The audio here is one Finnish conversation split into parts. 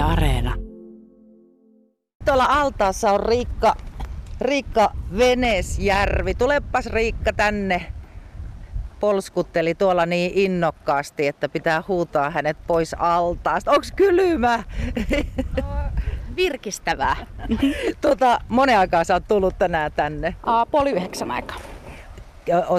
Yle Areena. Tuolla altaassa on Riikka, Riikka Venesjärvi. Tulepas Riikka tänne. Polskutteli tuolla niin innokkaasti, että pitää huutaa hänet pois altaasta. Onks kylmä? virkistävää. tota, monen aikaa sä oot tullut tänään tänne. Aa, puoli yhdeksän aikaa.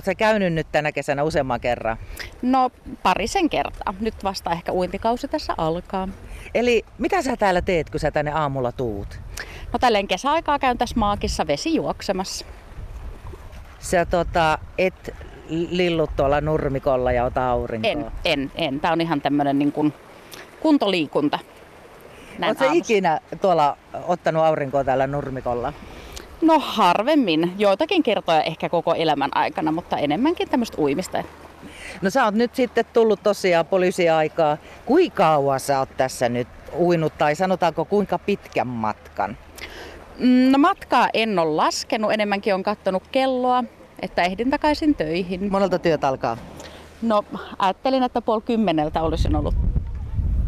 Sä käynyt nyt tänä kesänä useamman kerran? No parisen kertaa. Nyt vasta ehkä uintikausi tässä alkaa. Eli mitä sä täällä teet, kun sä tänne aamulla tuut? No tälleen kesäaikaa käyn tässä maakissa vesi juoksemassa. Sä tota, et lillut tuolla nurmikolla ja ota aurinkoa? En, en, en. Tää on ihan tämmönen niin kuin kuntoliikunta. Oletko ikinä tuolla ottanut aurinkoa täällä nurmikolla? No harvemmin. Joitakin kertoja ehkä koko elämän aikana, mutta enemmänkin tämmöistä uimista. No sä oot nyt sitten tullut tosiaan poliisiaikaa. Kuinka kauan sä oot tässä nyt uinut tai sanotaanko kuinka pitkän matkan? Mm, no matkaa en ole laskenut, enemmänkin on kattonut kelloa, että ehdin takaisin töihin. Monelta työt alkaa? No ajattelin, että puoli kymmeneltä olisin ollut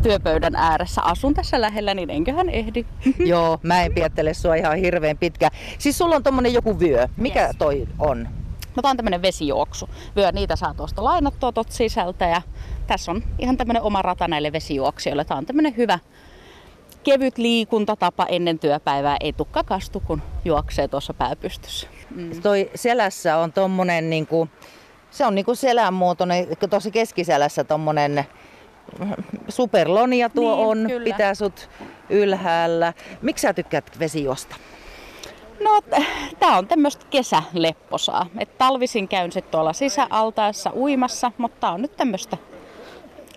työpöydän ääressä. Asun tässä lähellä, niin enköhän ehdi. Joo, mä en piettele sua ihan hirveän pitkä. Siis sulla on tommonen joku vyö. Mikä yes. toi on? No tää on tämmönen vesijuoksu. Vyö, niitä saa tuosta lainattua tuot sisältä ja tässä on ihan tämmönen oma rata näille vesijuoksijoille. Tää on tämmönen hyvä kevyt liikuntatapa ennen työpäivää. Ei tukka kastu, kun juoksee tuossa pääpystyssä. Mm. Toi selässä on tommonen niinku, se on niinku selän muotoinen, tuossa keskiselässä tommonen superlonia tuo niin, on, kyllä. pitää sut ylhäällä. Miksi sä tykkäät vesijosta? No, tää on tämmöistä kesälepposaa. Et talvisin käyn sitten tuolla sisäaltaessa uimassa, mutta tää on nyt tämmöistä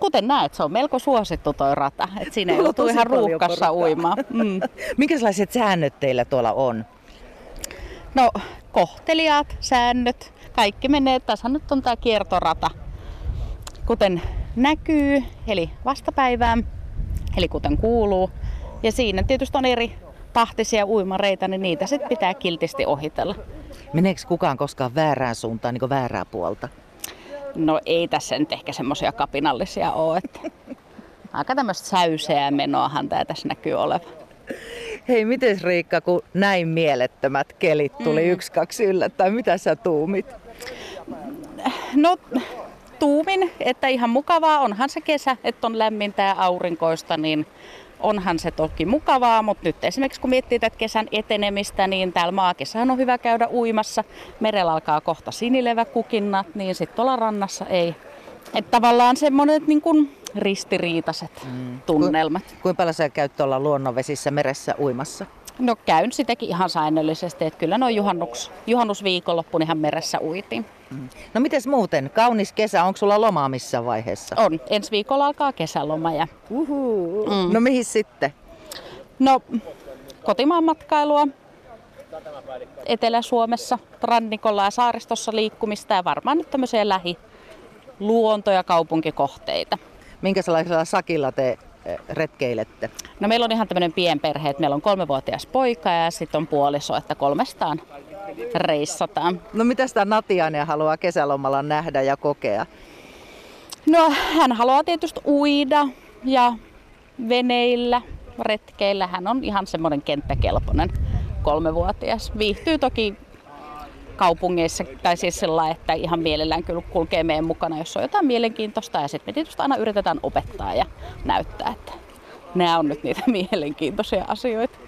Kuten näet, se on melko suosittu toi rata. Et siinä ei joutu ihan ruuhkassa uimaan. Mm. Minkälaiset säännöt teillä tuolla on? No, kohteliaat säännöt. Kaikki menee. Tässä nyt on tämä kiertorata. Kuten näkyy, eli vastapäivää, eli kuten kuuluu. Ja siinä tietysti on eri tahtisia uimareita, niin niitä sitten pitää kiltisti ohitella. Meneekö kukaan koskaan väärään suuntaan, niin väärää puolta? No ei tässä nyt ehkä semmoisia kapinallisia ole. Että aika tämmöistä säyseää menoahan tämä tässä näkyy olevan. Hei, miten Riikka, kun näin mielettömät kelit tuli mm. yksi, kaksi yllättäen, mitä sä tuumit? No tuumin, että ihan mukavaa, onhan se kesä, että on lämmintä ja aurinkoista, niin onhan se toki mukavaa, mutta nyt esimerkiksi kun miettii tätä kesän etenemistä, niin täällä maakesähän on hyvä käydä uimassa. Merellä alkaa kohta sinileväkukinnat, niin sitten tuolla rannassa ei. Että tavallaan semmoiset niin kuin ristiriitaiset mm. tunnelmat. Ku, kuinka paljon sä käyt tuolla luonnonvesissä meressä uimassa? No käyn sitäkin ihan säännöllisesti, että kyllä noin juhannus, juhannusviikonloppuun ihan meressä uitiin. Mm. No mites muuten? Kaunis kesä, onko sulla lomaa missä vaiheessa? On. Ensi viikolla alkaa kesäloma. Ja... Uhu. Mm. No mihin sitten? No kotimaan matkailua, Etelä-Suomessa, rannikolla ja saaristossa liikkumista ja varmaan nyt tämmöisiä lähi luonto- ja kaupunkikohteita. Minkälaisella sakilla te retkeilette? No meillä on ihan tämmöinen pienperhe, että meillä on kolmevuotias poika ja sitten on puoliso, että kolmestaan reissataan. No mitä sitä Natiane haluaa kesälomalla nähdä ja kokea? No hän haluaa tietysti uida ja veneillä, retkeillä. Hän on ihan semmoinen kenttäkelpoinen kolmevuotias. Viihtyy toki kaupungeissa, tai siis sillä että ihan mielellään kyllä kulkee meidän mukana, jos on jotain mielenkiintoista. Ja sitten me tietysti aina yritetään opettaa ja näyttää, että nämä on nyt niitä mielenkiintoisia asioita.